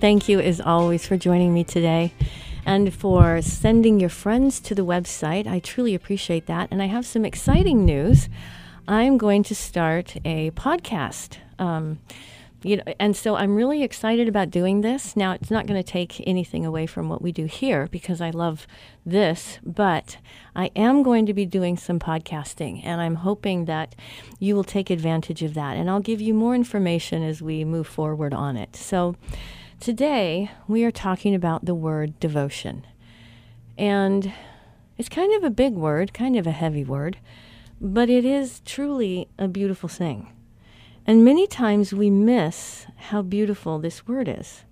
Thank you, as always, for joining me today and for sending your friends to the website. I truly appreciate that. And I have some exciting news. I'm going to start a podcast. Um, you know, and so I'm really excited about doing this. Now, it's not going to take anything away from what we do here because I love this, but I am going to be doing some podcasting, and I'm hoping that you will take advantage of that. And I'll give you more information as we move forward on it. So, today we are talking about the word devotion. And it's kind of a big word, kind of a heavy word, but it is truly a beautiful thing. And many times we miss how beautiful this word is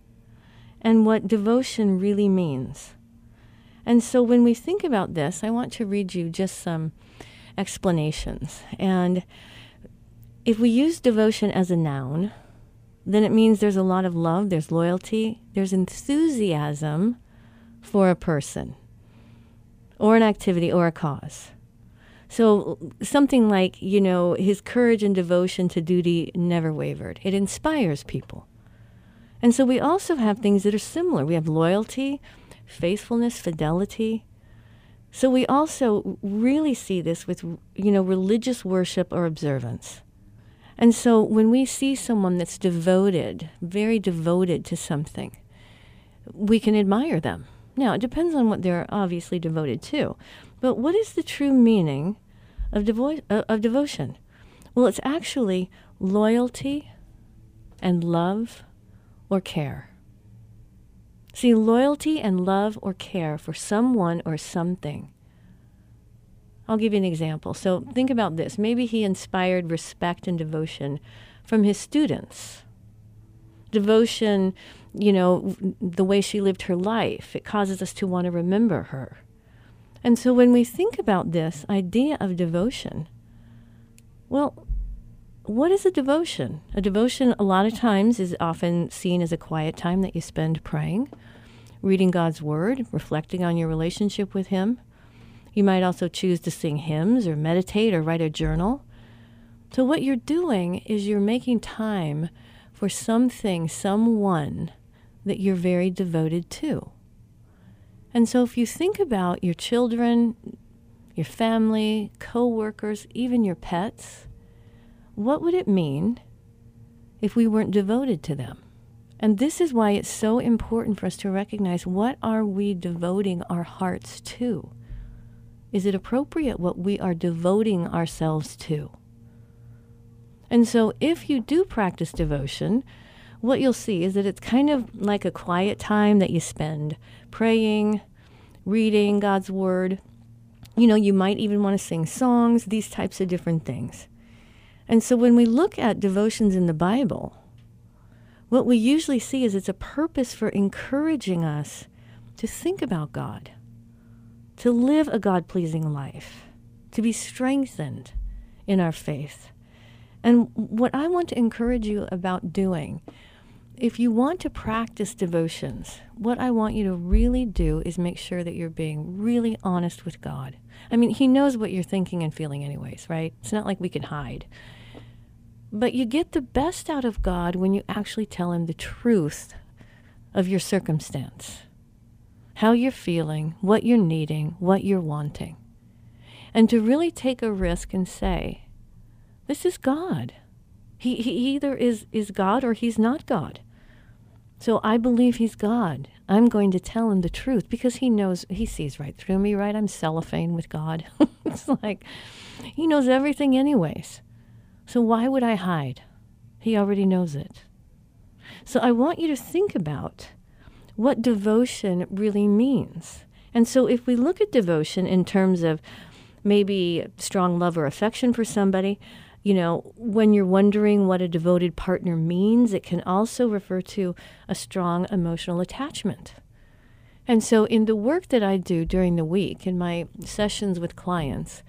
and what devotion really means. And so when we think about this, I want to read you just some explanations. And if we use devotion as a noun, then it means there's a lot of love, there's loyalty, there's enthusiasm for a person or an activity or a cause. So something like, you know, his courage and devotion to duty never wavered. It inspires people. And so we also have things that are similar. We have loyalty, faithfulness, fidelity. So we also really see this with, you know, religious worship or observance. And so when we see someone that's devoted, very devoted to something, we can admire them. Now, it depends on what they're obviously devoted to. But what is the true meaning of, devo- uh, of devotion? Well, it's actually loyalty and love or care. See, loyalty and love or care for someone or something. I'll give you an example. So think about this. Maybe he inspired respect and devotion from his students. Devotion, you know, the way she lived her life, it causes us to want to remember her. And so when we think about this idea of devotion, well, what is a devotion? A devotion, a lot of times, is often seen as a quiet time that you spend praying, reading God's Word, reflecting on your relationship with Him. You might also choose to sing hymns or meditate or write a journal. So, what you're doing is you're making time for something, someone that you're very devoted to. And so if you think about your children, your family, co-workers, even your pets, what would it mean if we weren't devoted to them? And this is why it's so important for us to recognize what are we devoting our hearts to? Is it appropriate what we are devoting ourselves to? And so if you do practice devotion, what you'll see is that it's kind of like a quiet time that you spend praying, reading God's Word. You know, you might even want to sing songs, these types of different things. And so when we look at devotions in the Bible, what we usually see is it's a purpose for encouraging us to think about God, to live a God pleasing life, to be strengthened in our faith. And what I want to encourage you about doing if you want to practice devotions, what I want you to really do is make sure that you're being really honest with God. I mean, He knows what you're thinking and feeling, anyways, right? It's not like we can hide. But you get the best out of God when you actually tell Him the truth of your circumstance how you're feeling, what you're needing, what you're wanting. And to really take a risk and say, This is God. He, he either is, is God or He's not God. So I believe he's God. I'm going to tell him the truth because he knows, he sees right through me, right? I'm cellophane with God. it's like he knows everything, anyways. So why would I hide? He already knows it. So I want you to think about what devotion really means. And so if we look at devotion in terms of maybe strong love or affection for somebody, you know, when you're wondering what a devoted partner means, it can also refer to a strong emotional attachment. And so, in the work that I do during the week, in my sessions with clients,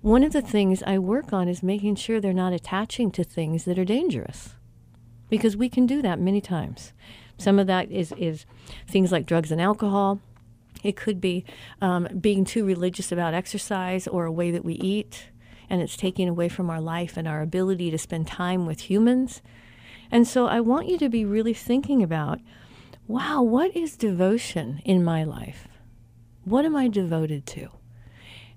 one of the things I work on is making sure they're not attaching to things that are dangerous. Because we can do that many times. Some of that is, is things like drugs and alcohol. It could be um, being too religious about exercise or a way that we eat and it's taking away from our life and our ability to spend time with humans. And so I want you to be really thinking about wow, what is devotion in my life? What am I devoted to?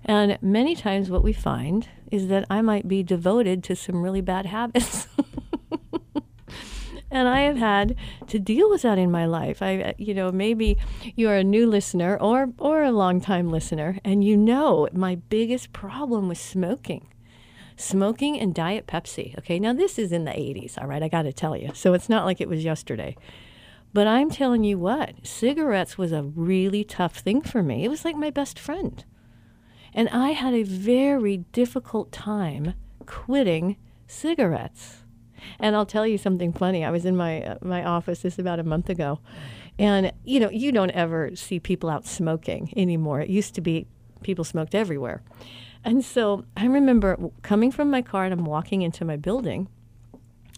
And many times, what we find is that I might be devoted to some really bad habits. and I have had to deal with that in my life. I, uh, you know, maybe you are a new listener or or a long time listener, and you know my biggest problem was smoking, smoking and diet Pepsi. Okay, now this is in the '80s. All right, I got to tell you, so it's not like it was yesterday. But I'm telling you what, cigarettes was a really tough thing for me. It was like my best friend. And I had a very difficult time quitting cigarettes. And I'll tell you something funny. I was in my uh, my office this about a month ago, and you know you don't ever see people out smoking anymore. It used to be people smoked everywhere, and so I remember coming from my car and I'm walking into my building,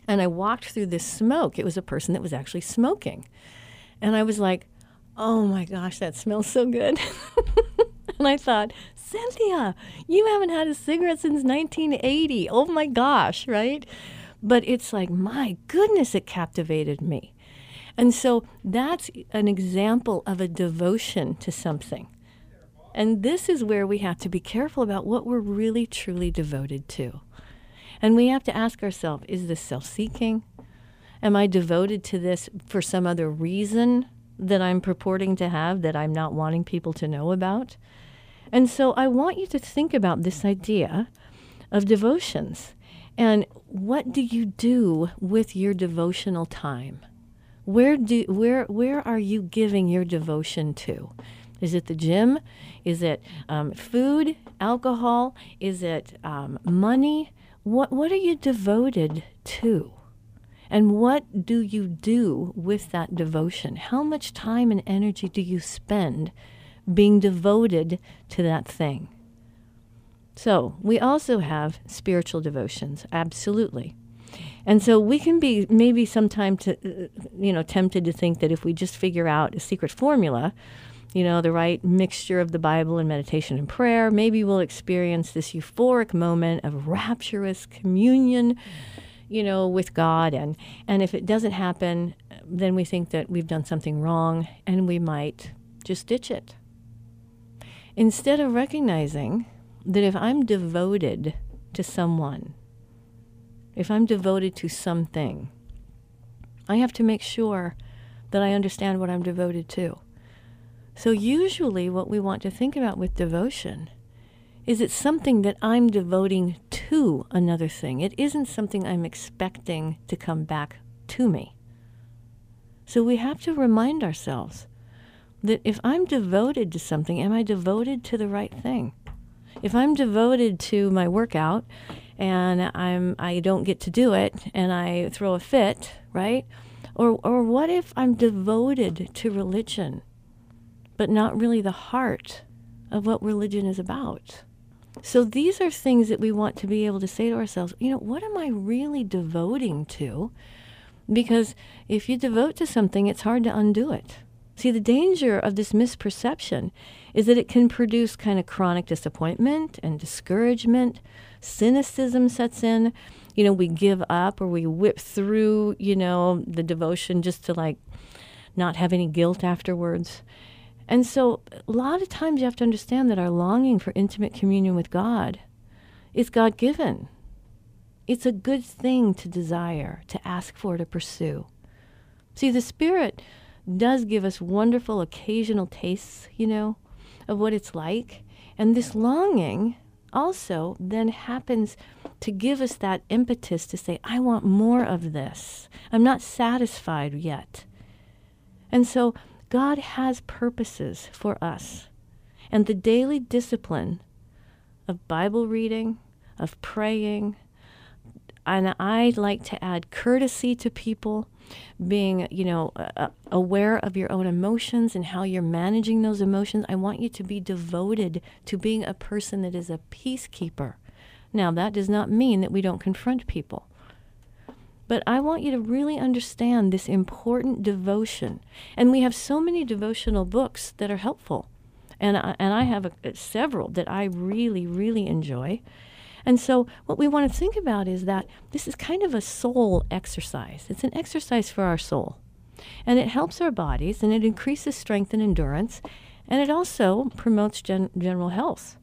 and I walked through this smoke. It was a person that was actually smoking, and I was like, "Oh my gosh, that smells so good." and I thought, Cinthia, you haven't had a cigarette since 1980. Oh my gosh, right? But it's like, my goodness, it captivated me. And so that's an example of a devotion to something. And this is where we have to be careful about what we're really truly devoted to. And we have to ask ourselves is this self seeking? Am I devoted to this for some other reason that I'm purporting to have that I'm not wanting people to know about? And so I want you to think about this idea of devotions and what do you do with your devotional time? Where do where where are you giving your devotion to? Is it the gym? Is it um, food, alcohol? Is it um, money? What what are you devoted to? And what do you do with that devotion? How much time and energy do you spend being devoted to that thing? So we also have spiritual devotions, absolutely. And so we can be maybe sometime to, uh, you know, tempted to think that if we just figure out a secret formula, you know, the right mixture of the Bible and meditation and prayer, maybe we'll experience this euphoric moment of rapturous communion, you know, with God. And, and if it doesn't happen, then we think that we've done something wrong and we might just ditch it. Instead of recognizing that if I'm devoted to someone, if I'm devoted to something, I have to make sure that I understand what I'm devoted to. So, usually, what we want to think about with devotion is it's something that I'm devoting to another thing. It isn't something I'm expecting to come back to me. So, we have to remind ourselves that if I'm devoted to something, am I devoted to the right thing? If I'm devoted to my workout and I'm I don't get to do it and I throw a fit, right? Or or what if I'm devoted to religion but not really the heart of what religion is about? So these are things that we want to be able to say to ourselves, you know, what am I really devoting to Because if you devote to something, it's hard to undo it. See, the danger of this misperception is that it can produce kind of chronic disappointment and discouragement. Cynicism sets in. You know, we give up or we whip through, you know, the devotion just to like not have any guilt afterwards. And so, a lot of times you have to understand that our longing for intimate communion with God is God given. It's a good thing to desire, to ask for, to pursue. See, the Spirit does give us wonderful occasional tastes, you know, of what it's like. And this longing also then happens to give us that impetus to say, I want more of this. I'm not satisfied yet. And so God has purposes for us. And the daily discipline of Bible reading, of praying, and I'd like to add courtesy to people, being, you know, uh, aware of your own emotions and how you're managing those emotions. I want you to be devoted to being a person that is a peacekeeper. Now, that does not mean that we don't confront people. But I want you to really understand this important devotion. And we have so many devotional books that are helpful. And I, and I have a, several that I really, really enjoy. And so, what we want to think about is that this is kind of a soul exercise. It's an exercise for our soul. And it helps our bodies and it increases strength and endurance. And it also promotes gen- general health.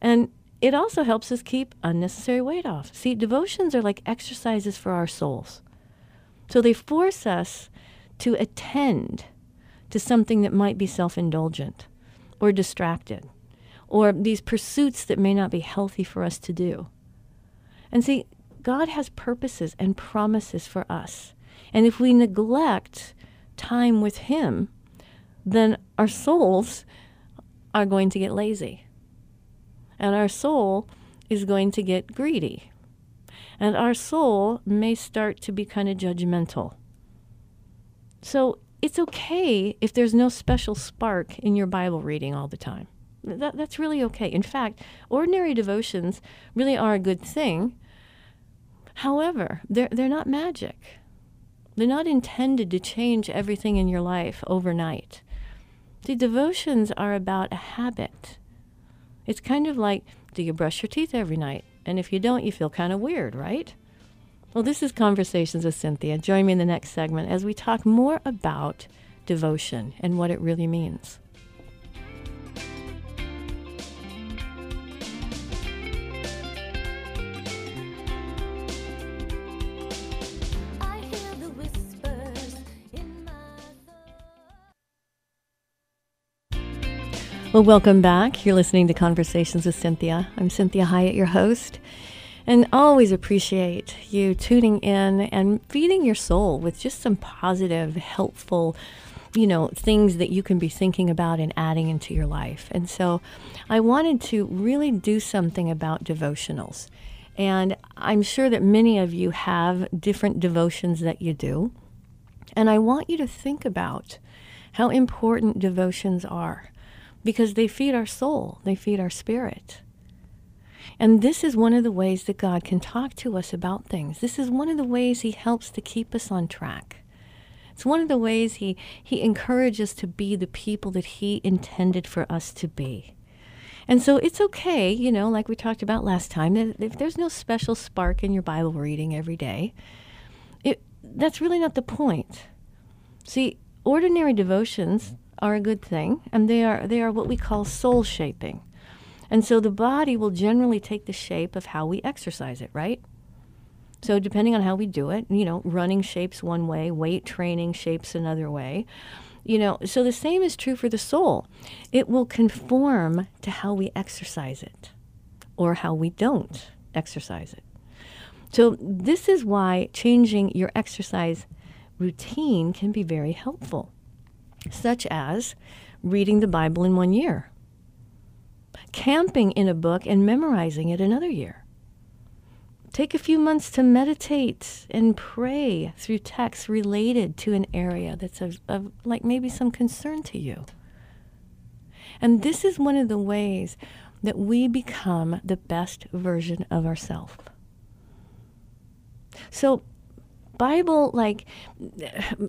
And it also helps us keep unnecessary weight off. See, devotions are like exercises for our souls. So they force us to attend to something that might be self indulgent or distracted or these pursuits that may not be healthy for us to do. And see, God has purposes and promises for us. And if we neglect time with Him, then our souls are going to get lazy and our soul is going to get greedy. And our soul may start to be kind of judgmental. So it's okay if there's no special spark in your Bible reading all the time. That, that's really okay. In fact, ordinary devotions really are a good thing. However, they're, they're not magic. They're not intended to change everything in your life overnight. The devotions are about a habit. It's kind of like do you brush your teeth every night? And if you don't, you feel kind of weird, right? Well, this is Conversations with Cinthia. Join me in the next segment as we talk more about devotion and what it really means. Well, welcome back. You're listening to Conversations with Cinthia. I'm Cinthia Hiett, your host, and always appreciate you tuning in and feeding your soul with just some positive, helpful, you know, things that you can be thinking about and adding into your life. And so I wanted to really do something about devotionals. And I'm sure that many of you have different devotions that you do. And I want you to think about how important devotions are because they feed our soul, they feed our spirit. And this is one of the ways that God can talk to us about things. This is one of the ways He helps to keep us on track. It's one of the ways He, he encourages us to be the people that He intended for us to be. And so it's okay, you know, like we talked about last time, that if there's no special spark in your Bible reading every day, it, that's really not the point. See, ordinary devotions are a good thing, and they are they are what we call soul shaping. And so the body will generally take the shape of how we exercise it, right? So depending on how we do it, you know, running shapes one way, weight training shapes another way. You know, so the same is true for the soul. It will conform to how we exercise it or how we don't exercise it. So this is why changing your exercise routine can be very helpful such as reading the Bible in one year, camping in a book and memorizing it another year. Take a few months to meditate and pray through texts related to an area that's of, of like maybe some concern to you. And this is one of the ways that we become the best version of ourselves. So Bible, like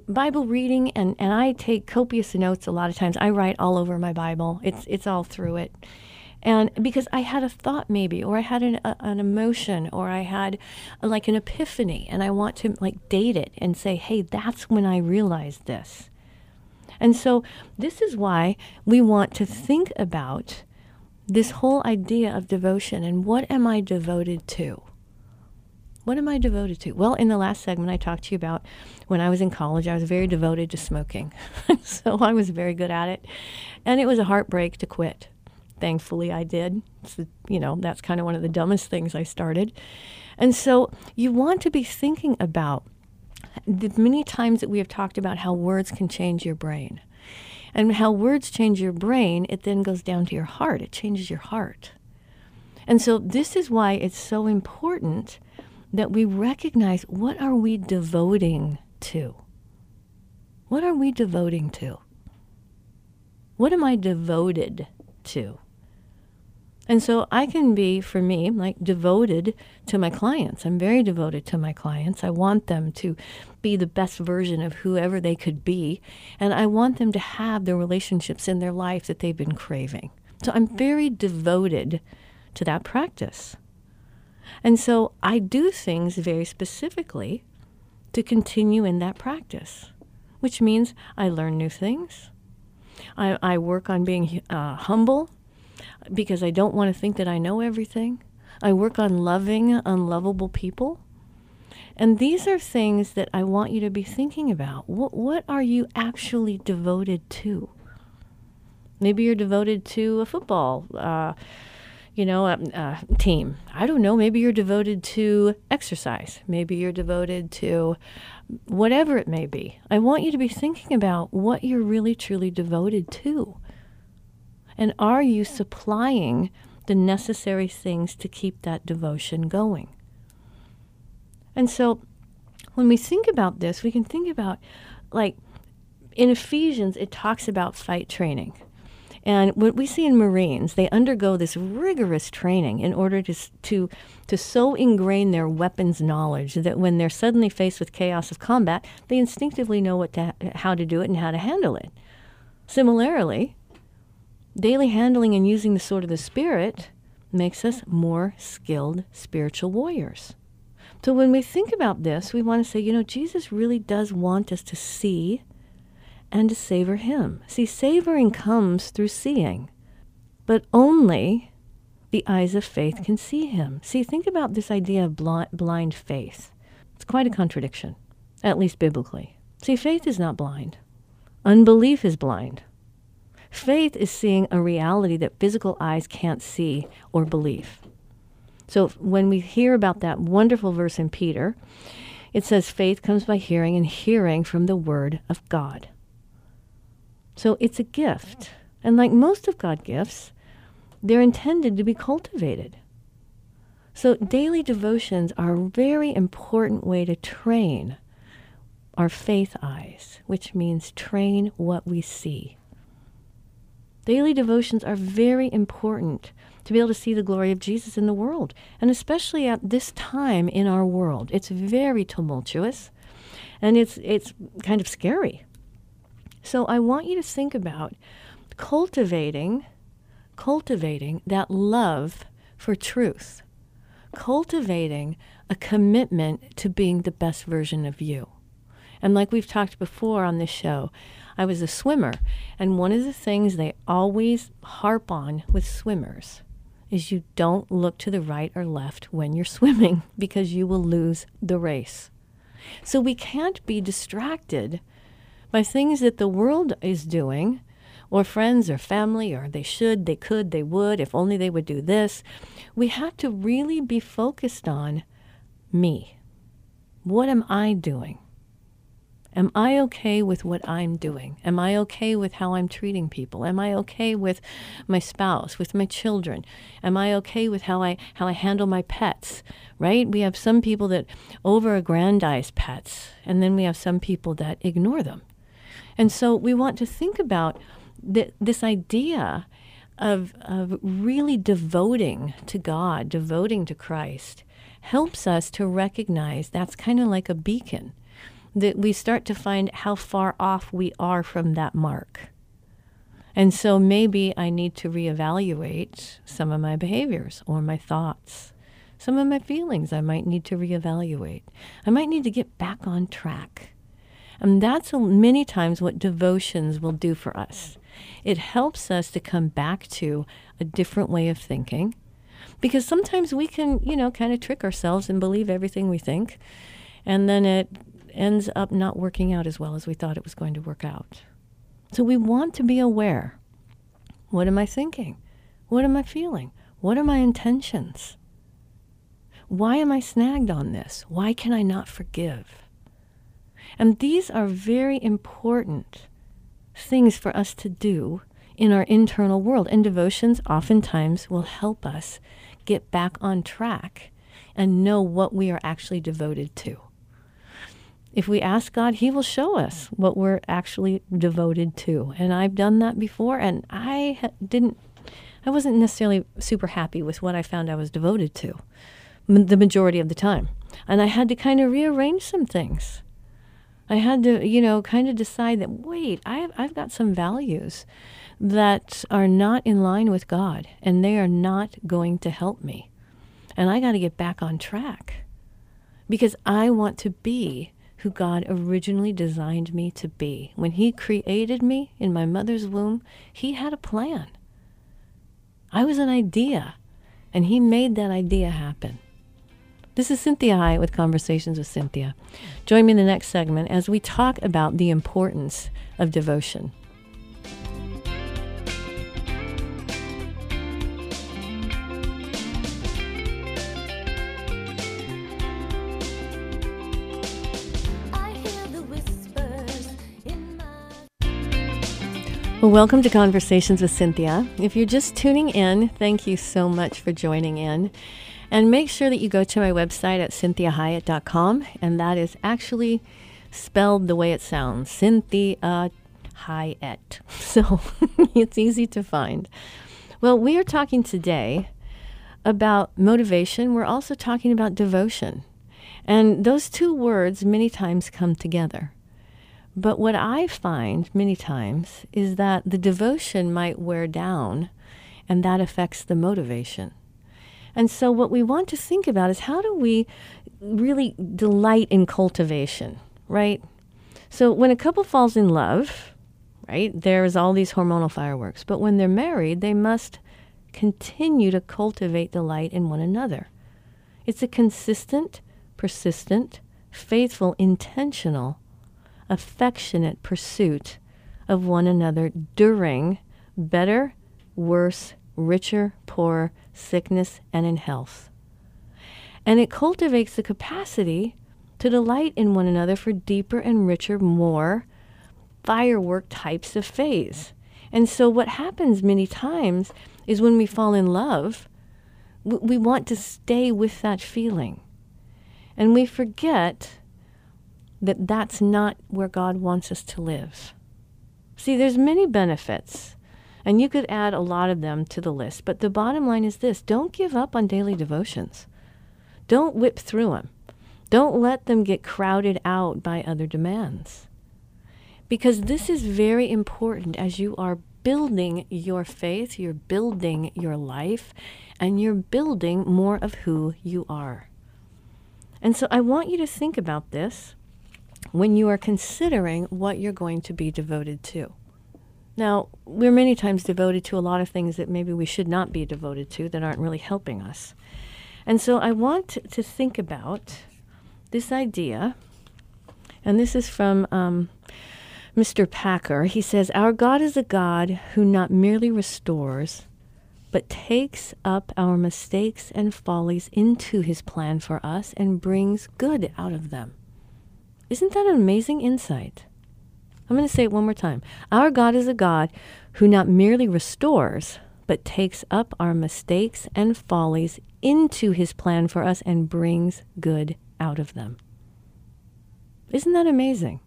Bible reading, and, and I take copious notes a lot of times. I write all over my Bible, it's, it's all through it. And because I had a thought maybe, or I had an, a, an emotion, or I had like an epiphany, and I want to like date it and say, hey, that's when I realized this. And so this is why we want to think about this whole idea of devotion and what am I devoted to? What am I devoted to? Well, in the last segment, I talked to you about when I was in college, I was very devoted to smoking. so I was very good at it. And it was a heartbreak to quit. Thankfully, I did. So, you know, that's kind of one of the dumbest things I started. And so you want to be thinking about the many times that we have talked about how words can change your brain. And how words change your brain, it then goes down to your heart. It changes your heart. And so this is why it's so important that we recognize what are we devoting to? What are we devoting to? What am I devoted to? And so I can be, for me, like devoted to my clients. I'm very devoted to my clients. I want them to be the best version of whoever they could be. And I want them to have the relationships in their life that they've been craving. So I'm very devoted to that practice. And so I do things very specifically to continue in that practice, which means I learn new things. I, I work on being uh, humble because I don't want to think that I know everything. I work on loving unlovable people. And these are things that I want you to be thinking about. What, what are you actually devoted to? Maybe you're devoted to a football. Uh, you know, a, a, team. I don't know. Maybe you're devoted to exercise. Maybe you're devoted to whatever it may be. I want you to be thinking about what you're really truly devoted to. And are you supplying the necessary things to keep that devotion going? And so when we think about this, we can think about like in Ephesians, it talks about fight training. And what we see in Marines, they undergo this rigorous training in order to, to, to so ingrain their weapons knowledge that when they're suddenly faced with chaos of combat, they instinctively know what to, how to do it and how to handle it. Similarly, daily handling and using the sword of the Spirit makes us more skilled spiritual warriors. So when we think about this, we want to say, you know, Jesus really does want us to see and to savor Him. See, savoring comes through seeing, but only the eyes of faith can see Him. See, think about this idea of blind faith. It's quite a contradiction, at least biblically. See, faith is not blind, unbelief is blind. Faith is seeing a reality that physical eyes can't see or believe. So when we hear about that wonderful verse in Peter, it says, faith comes by hearing, and hearing from the word of God. So it's a gift. And like most of God's gifts, they're intended to be cultivated. So daily devotions are a very important way to train our faith eyes, which means train what we see. Daily devotions are very important to be able to see the glory of Jesus in the world, and especially at this time in our world. It's very tumultuous and it's it's kind of scary. So I want you to think about cultivating cultivating that love for truth. Cultivating a commitment to being the best version of you. And like we've talked before on this show, I was a swimmer, and one of the things they always harp on with swimmers is you don't look to the right or left when you're swimming because you will lose the race. So we can't be distracted by things that the world is doing, or friends or family, or they should, they could, they would, if only they would do this. We have to really be focused on me. What am I doing? Am I okay with what I'm doing? Am I okay with how I'm treating people? Am I okay with my spouse, with my children? Am I okay with how I how I handle my pets? Right? We have some people that over-aggrandize pets, and then we have some people that ignore them. And so we want to think about th- this idea of, of really devoting to God, devoting to Christ, helps us to recognize that's kind of like a beacon. that we start to find how far off we are from that mark. And so maybe I need to reevaluate some of my behaviors or my thoughts. Some of my feelings I might need to reevaluate. I might need to get back on track. And that's many times what devotions will do for us. It helps us to come back to a different way of thinking because sometimes we can, you know, kind of trick ourselves and believe everything we think. And then it ends up not working out as well as we thought it was going to work out. So we want to be aware. What am I thinking? What am I feeling? What are my intentions? Why am I snagged on this? Why can I not forgive? And these are very important things for us to do in our internal world. And devotions oftentimes will help us get back on track and know what we are actually devoted to if we ask God, He will show us what we're actually devoted to. And I've done that before, and I didn't, I wasn't necessarily super happy with what I found I was devoted to the majority of the time. And I had to kind of rearrange some things. I had to, you know, kind of decide that, wait, I've, I've got some values that are not in line with God, and they are not going to help me. And I got to get back on track because I want to be who God originally designed me to be. When He created me in my mother's womb, He had a plan. I was an idea, and He made that idea happen. This is Cinthia Hiett with Conversations with Cinthia. Join me in the next segment as we talk about the importance of devotion. Well, welcome to Conversations with Cinthia. If you're just tuning in, thank you so much for joining in. And make sure that you go to my website at cinthiahiett.com, and that is actually spelled the way it sounds Cinthia Hiett. So it's easy to find. Well, we are talking today about motivation. We're also talking about devotion. And those two words many times come together. But what I find many times is that the devotion might wear down and that affects the motivation. And so, what we want to think about is how do we really delight in cultivation, right? So, when a couple falls in love, right, there's all these hormonal fireworks. But when they're married, they must continue to cultivate delight in one another. It's a consistent, persistent, faithful, intentional affectionate pursuit of one another during better, worse, richer, poorer, sickness, and in health. And it cultivates the capacity to delight in one another for deeper and richer, more firework types of phase. And so, what happens many times is when we fall in love, we want to stay with that feeling. And we forget that that's not where God wants us to live. See, there's many benefits, and you could add a lot of them to the list, but the bottom line is this don't give up on daily devotions. Don't whip through them. Don't let them get crowded out by other demands. Because this is very important as you are building your faith, you're building your life, and you're building more of who you are. And so I want you to think about this when you are considering what you're going to be devoted to. Now, we're many times devoted to a lot of things that maybe we should not be devoted to that aren't really helping us. And so I want to think about this idea, and this is from um, Mr. Packer. He says, Our God is a God who not merely restores, but takes up our mistakes and follies into his plan for us and brings good out of them. Isn't that an amazing insight? I'm going to say it one more time. Our God is a God who not merely restores, but takes up our mistakes and follies into his plan for us and brings good out of them. Isn't that amazing?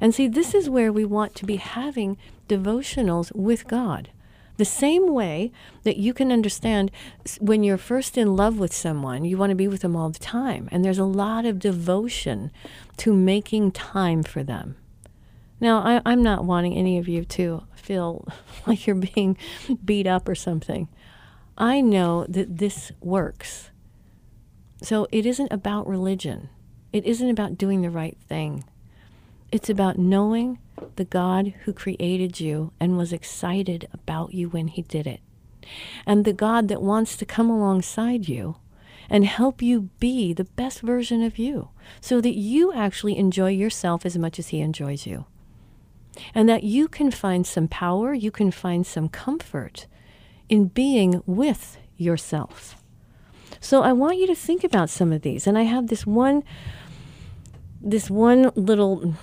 And see, this is where we want to be having devotionals with God. The same way that you can understand when you're first in love with someone, you want to be with them all the time. And there's a lot of devotion to making time for them. Now, I, I'm not wanting any of you to feel like you're being beat up or something. I know that this works. So it isn't about religion. It isn't about doing the right thing. It's about knowing the God who created you and was excited about you when he did it. And the God that wants to come alongside you and help you be the best version of you so that you actually enjoy yourself as much as he enjoys you. And that you can find some power, you can find some comfort in being with yourself. So I want you to think about some of these. And I have this one this one little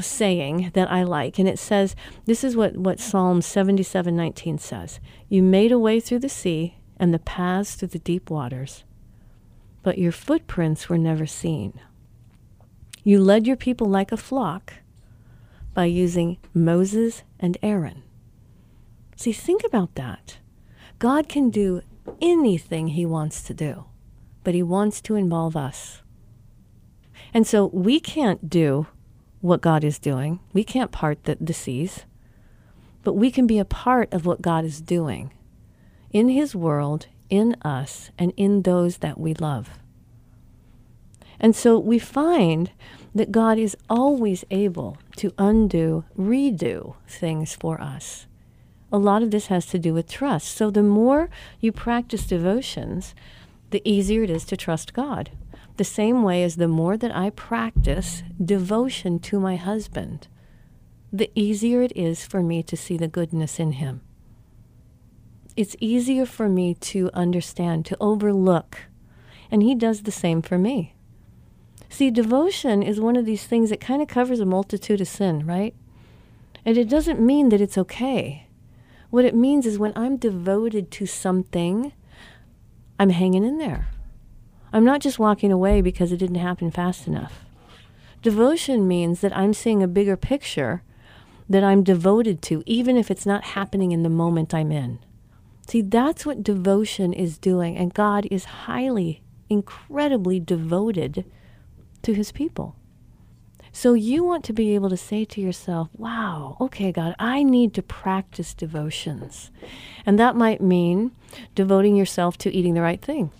saying that I like, and it says, this is what, what Psalm 77:19 says You made a way through the sea and the paths through the deep waters, but your footprints were never seen. You led your people like a flock by using Moses and Aaron. See, think about that. God can do anything he wants to do, but he wants to involve us. And so we can't do what God is doing. We can't part the, the seas, but we can be a part of what God is doing in His world, in us, and in those that we love. And so we find that God is always able to undo, redo things for us. A lot of this has to do with trust. So the more you practice devotions, the easier it is to trust God the same way as the more that I practice devotion to my husband, the easier it is for me to see the goodness in him. It's easier for me to understand, to overlook. And he does the same for me. See, devotion is one of these things that kind of covers a multitude of sin, right? And it doesn't mean that it's okay. What it means is when I'm devoted to something, I'm hanging in there. I'm not just walking away because it didn't happen fast enough. Devotion means that I'm seeing a bigger picture that I'm devoted to, even if it's not happening in the moment I'm in. See, that's what devotion is doing, and God is highly, incredibly devoted to his people. So you want to be able to say to yourself, wow, okay, God, I need to practice devotions. And that might mean devoting yourself to eating the right thing.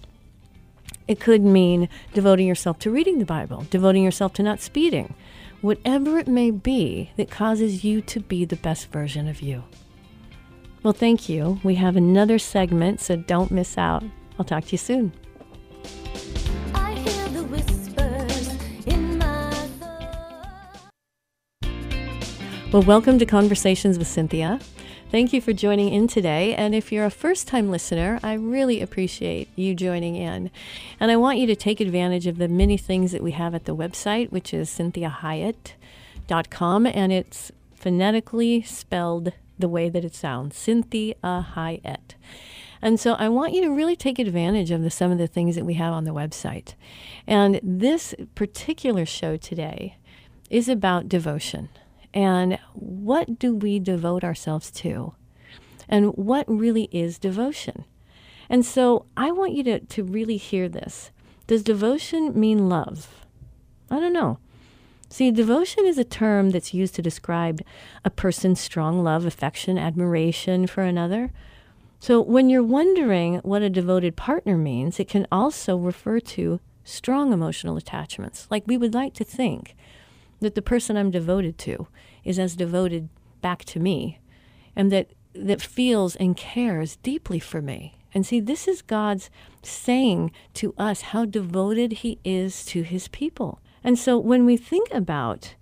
It could mean devoting yourself to reading the Bible, devoting yourself to not speeding, whatever it may be that causes you to be the best version of you. Well, thank you. We have another segment, so don't miss out. I'll talk to you soon. Well, welcome to Conversations with Cinthia. Thank you for joining in today. And if you're a first time listener, I really appreciate you joining in. And I want you to take advantage of the many things that we have at the website, which is cinthiahiett.com. And it's phonetically spelled the way that it sounds Cinthia Hiett. And so I want you to really take advantage of the, some of the things that we have on the website. And this particular show today is about devotion. And what do we devote ourselves to? And what really is devotion? And so I want you to, to really hear this. Does devotion mean love? I don't know. See, devotion is a term that's used to describe a person's strong love, affection, admiration for another. So when you're wondering what a devoted partner means, it can also refer to strong emotional attachments. Like we would like to think that the person I'm devoted to is as devoted back to me and that that feels and cares deeply for me. And see, this is God's saying to us how devoted he is to his people. And so when we think about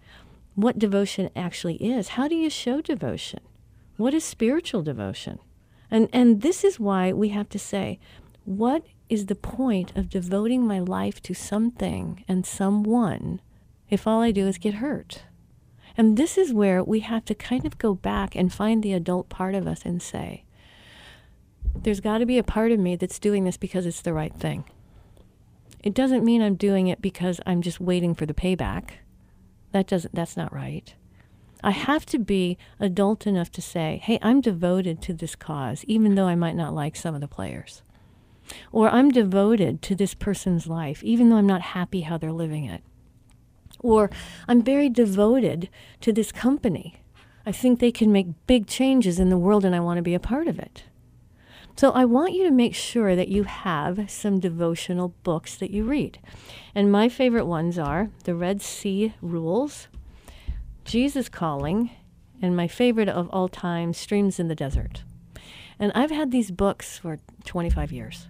what devotion actually is, how do you show devotion? What is spiritual devotion? And and this is why we have to say, what is the point of devoting my life to something and someone if all I do is get hurt? And this is where we have to kind of go back and find the adult part of us and say, there's got to be a part of me that's doing this because it's the right thing. It doesn't mean I'm doing it because I'm just waiting for the payback. That doesn't that's not right. I have to be adult enough to say, hey, I'm devoted to this cause, even though I might not like some of the players. Or I'm devoted to this person's life, even though I'm not happy how they're living it. Or I'm very devoted to this company. I think they can make big changes in the world and I want to be a part of it. So I want you to make sure that you have some devotional books that you read. And my favorite ones are The Red Sea Rules, Jesus Calling, and my favorite of all time, Streams in the Desert. And I've had these books for 25 years,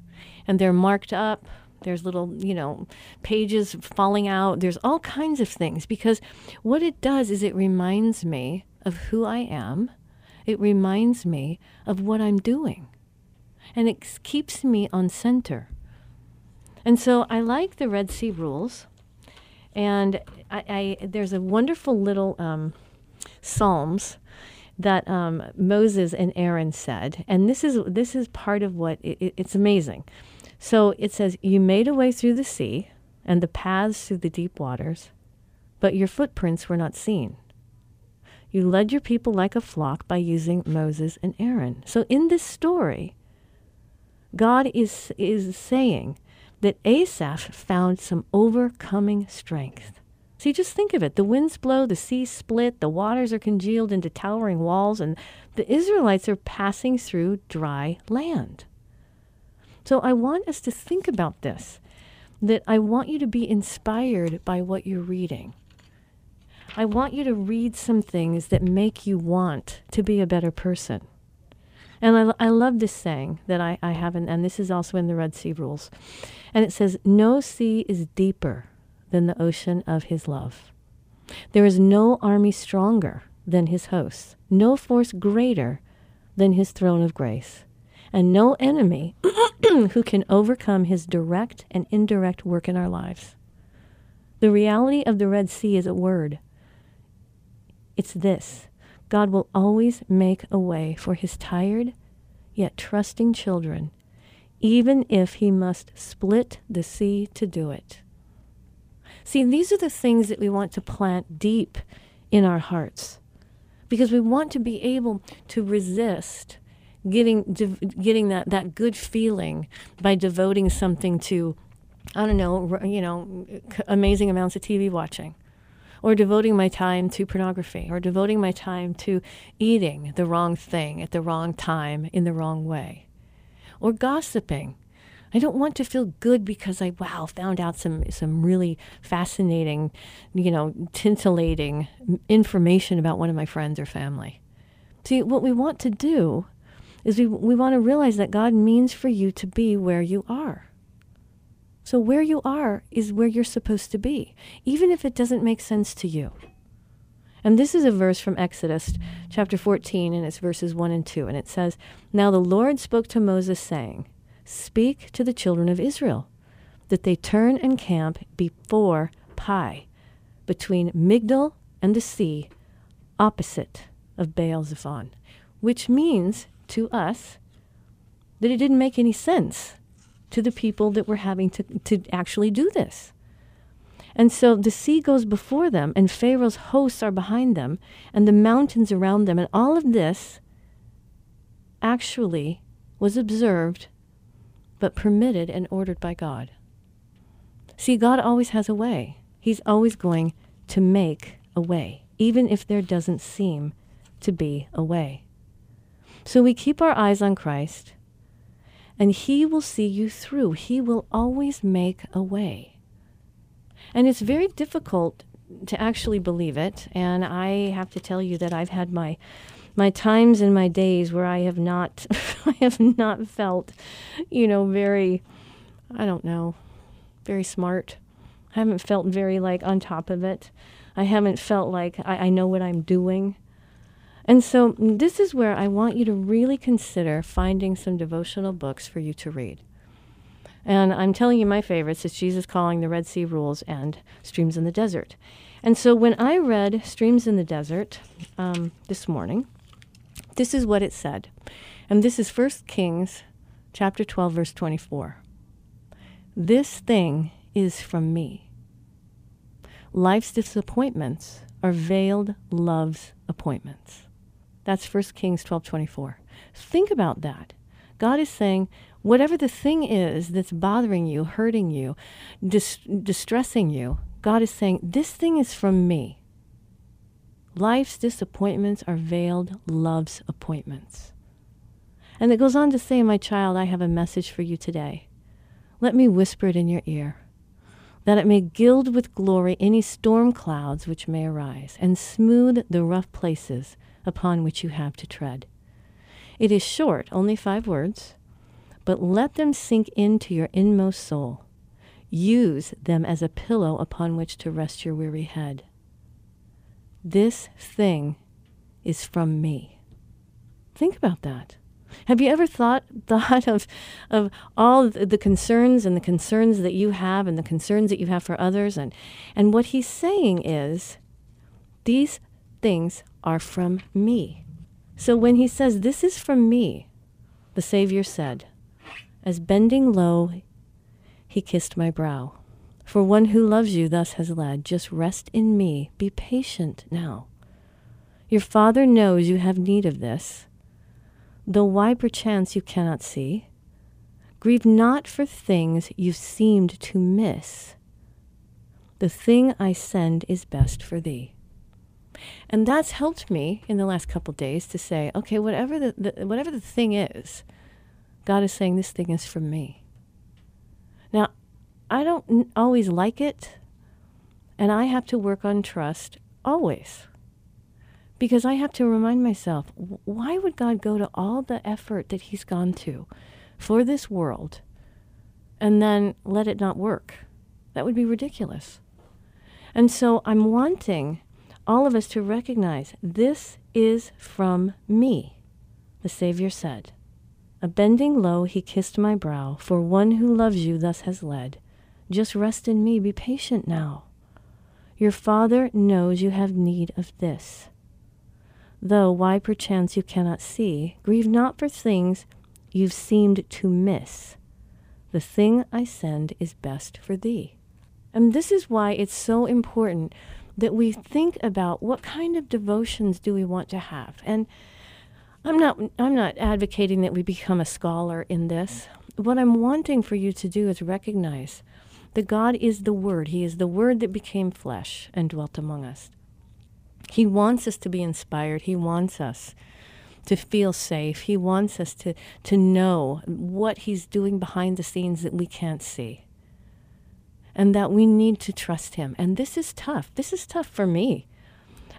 and they're marked up. There's little, you know, pages falling out. There's all kinds of things because what it does is it reminds me of who I am. It reminds me of what I'm doing and it keeps me on center. And so I like the Red Sea rules. And I, I there's a wonderful little um, Psalms that um, Moses and Aaron said, and this is this is part of what it, it's amazing. So it says, "You made a way through the sea, and the paths through the deep waters, but your footprints were not seen. You led your people like a flock by using Moses and Aaron." So in this story, God is, is saying that Asaph found some overcoming strength. See, just think of it. The winds blow, the seas split, the waters are congealed into towering walls, and the Israelites are passing through dry land. So I want us to think about this that I want you to be inspired by what you're reading. I want you to read some things that make you want to be a better person. And I, I love this saying that I, I have, in, and this is also in the Red Sea Rules. And it says, No sea is deeper than the ocean of his love. There is no army stronger than his hosts, no force greater than his throne of grace, and no enemy who can overcome his direct and indirect work in our lives. The reality of the Red Sea is a word. It's this God will always make a way for his tired yet trusting children, even if he must split the sea to do it. See, these are the things that we want to plant deep in our hearts because we want to be able to resist getting getting that, that good feeling by devoting something to I don't know, you know, amazing amounts of TV watching or devoting my time to pornography, or devoting my time to eating the wrong thing at the wrong time in the wrong way, or gossiping. I don't want to feel good because I wow found out some some really fascinating, you know, tintillating information about one of my friends or family. See, what we want to do is we we want to realize that God means for you to be where you are. So, where you are is where you're supposed to be, even if it doesn't make sense to you. And this is a verse from Exodus chapter 14, and it's verses 1 and 2. And it says, Now the Lord spoke to Moses, saying, Speak to the children of Israel, that they turn and camp before Pi, between Migdol and the sea, opposite of Baal Zephon, which means to us that it didn't make any sense to the people that were having to, to actually do this. And so the sea goes before them, and Pharaoh's hosts are behind them, and the mountains around them. And all of this actually was observed, but permitted and ordered by God. See, God always has a way. He's always going to make a way, even if there doesn't seem to be a way. So we keep our eyes on Christ and He will see you through. He will always make a way. And it's very difficult to actually believe it. And I have to tell you that I've had my my times and my days where I have not I have not felt, you know, very I don't know, very smart. I haven't felt very like on top of it. I haven't felt like I, I know what I'm doing. And so, this is where I want you to really consider finding some devotional books for you to read. And I'm telling you my favorites. It's Jesus Calling, The Red Sea Rules, and Streams in the Desert. And so, when I read Streams in the Desert um, this morning, this is what it said. And this is 1 Kings chapter 12, verse 24. This thing is from me. Life's disappointments are veiled love's appointments. That's 1 Kings 12:24. Think about that. God is saying, whatever the thing is that's bothering you, hurting you, dis- distressing you, God is saying, this thing is from me. Life's disappointments are veiled love's appointments. And it goes on to say, My child, I have a message for you today. Let me whisper it in your ear, that it may gild with glory any storm clouds which may arise, and smooth the rough places upon which you have to tread. It is short, only five words, but let them sink into your inmost soul. Use them as a pillow upon which to rest your weary head. This thing is from me. Think about that. Have you ever thought thought of of all the concerns and the concerns that you have and the concerns that you have for others and and what he's saying is these things are from me. So when he says this is from me, the Savior said, as bending low he kissed my brow. For one who loves you thus has led, just rest in me, be patient now. Your Father knows you have need of this though why perchance you cannot see. Grieve not for things you seemed to miss. The thing I send is best for thee. And that's helped me in the last couple days to say, okay, whatever the, the, whatever the thing is, God is saying this thing is from me. Now, I don't always like it, and I have to work on trust always because I have to remind myself why would God go to all the effort that He's gone to for this world and then let it not work? That would be ridiculous. And so I'm wanting all of us to recognize this is from me, the Savior said. A bending low, he kissed my brow, for one who loves you thus has led. Just rest in me, be patient now. Your Father knows you have need of this. Though why perchance you cannot see, grieve not for things you've seemed to miss. The thing I send is best for thee. And this is why it's so important that we think about what kind of devotions do we want to have. And I'm not I'm not advocating that we become a scholar in this. What I'm wanting for you to do is recognize that God is the word. He is the word that became flesh and dwelt among us. He wants us to be inspired. He wants us to feel safe. He wants us to, to know what He's doing behind the scenes that we can't see. And that we need to trust Him. And this is tough. This is tough for me.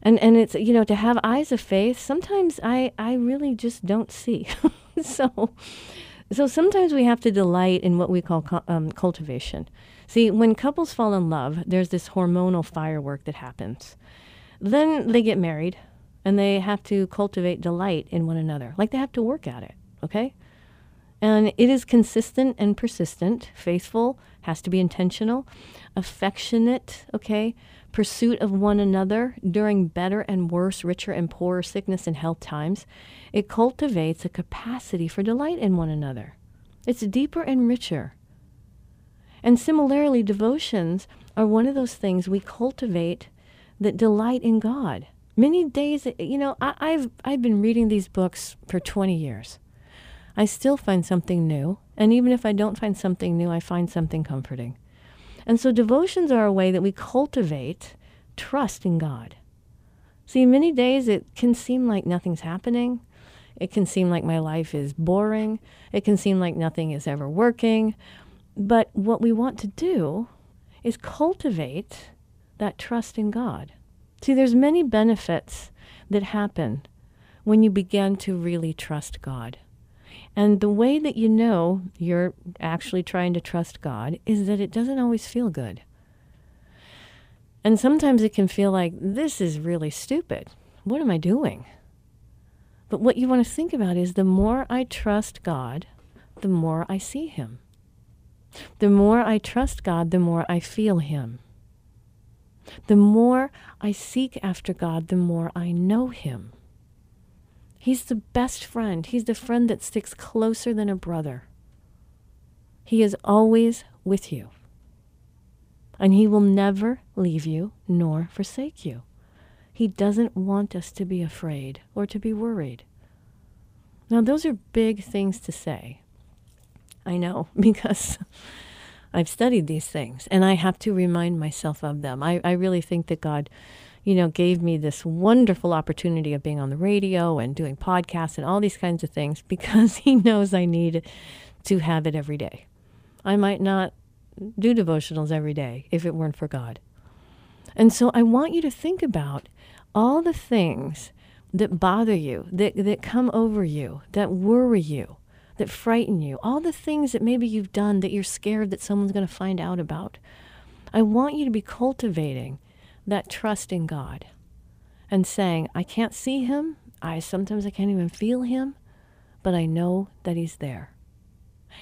And, and it's, you know, to have eyes of faith, sometimes I, I really just don't see. so, so sometimes we have to delight in what we call um, cultivation. See, when couples fall in love, there's this hormonal firework that happens. Then they get married and they have to cultivate delight in one another. Like they have to work at it, okay? And it is consistent and persistent, faithful, has to be intentional, affectionate, okay? Pursuit of one another during better and worse, richer and poorer sickness and health times. It cultivates a capacity for delight in one another. It's deeper and richer. And similarly, devotions are one of those things we cultivate that delight in God. Many days, you know, I, have I've been reading these books for 20 years. I still find something new, and even if I don't find something new, I find something comforting. And so devotions are a way that we cultivate trust in God. See, many days it can seem like nothing's happening. It can seem like my life is boring. It can seem like nothing is ever working. But what we want to do is cultivate that trust in God. See, there's many benefits that happen when you begin to really trust God. And the way that you know you're actually trying to trust God is that it doesn't always feel good. And sometimes it can feel like, this is really stupid. What am I doing? But what you want to think about is the more I trust God, the more I see Him. The more I trust God, the more I feel Him. The more I seek after God, the more I know Him. He's the best friend. He's the friend that sticks closer than a brother. He is always with you. And He will never leave you nor forsake you. He doesn't want us to be afraid or to be worried. Now, those are big things to say. I know because I've studied these things and I have to remind myself of them. I, I really think that God, you know, gave me this wonderful opportunity of being on the radio and doing podcasts and all these kinds of things because He knows I need to have it every day. I might not do devotionals every day if it weren't for God. And so I want you to think about all the things that bother you, that, that come over you, that worry you, that frighten you, all the things that maybe you've done that you're scared that someone's going to find out about. I want you to be cultivating that trust in God and saying, I can't see him. I sometimes I can't even feel him, but I know that he's there.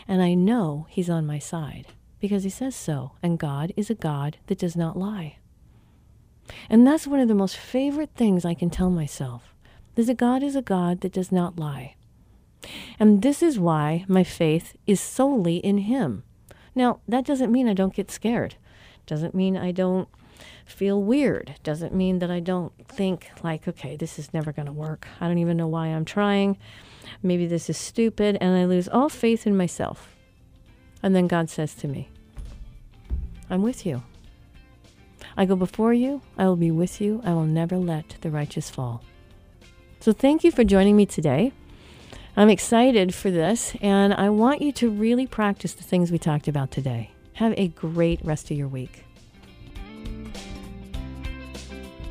And I know he's on my side because he says so. And God is a God that does not lie. And that's one of the most favorite things I can tell myself is that God is a God that does not lie. And this is why my faith is solely in Him. Now, that doesn't mean I don't get scared. Doesn't mean I don't feel weird. Doesn't mean that I don't think, like, okay, this is never going to work. I don't even know why I'm trying. Maybe this is stupid. And I lose all faith in myself. And then God says to me, I'm with you. I go before you, I will be with you, I will never let the righteous fall. So thank you for joining me today. I'm excited for this, and I want you to really practice the things we talked about today. Have a great rest of your week.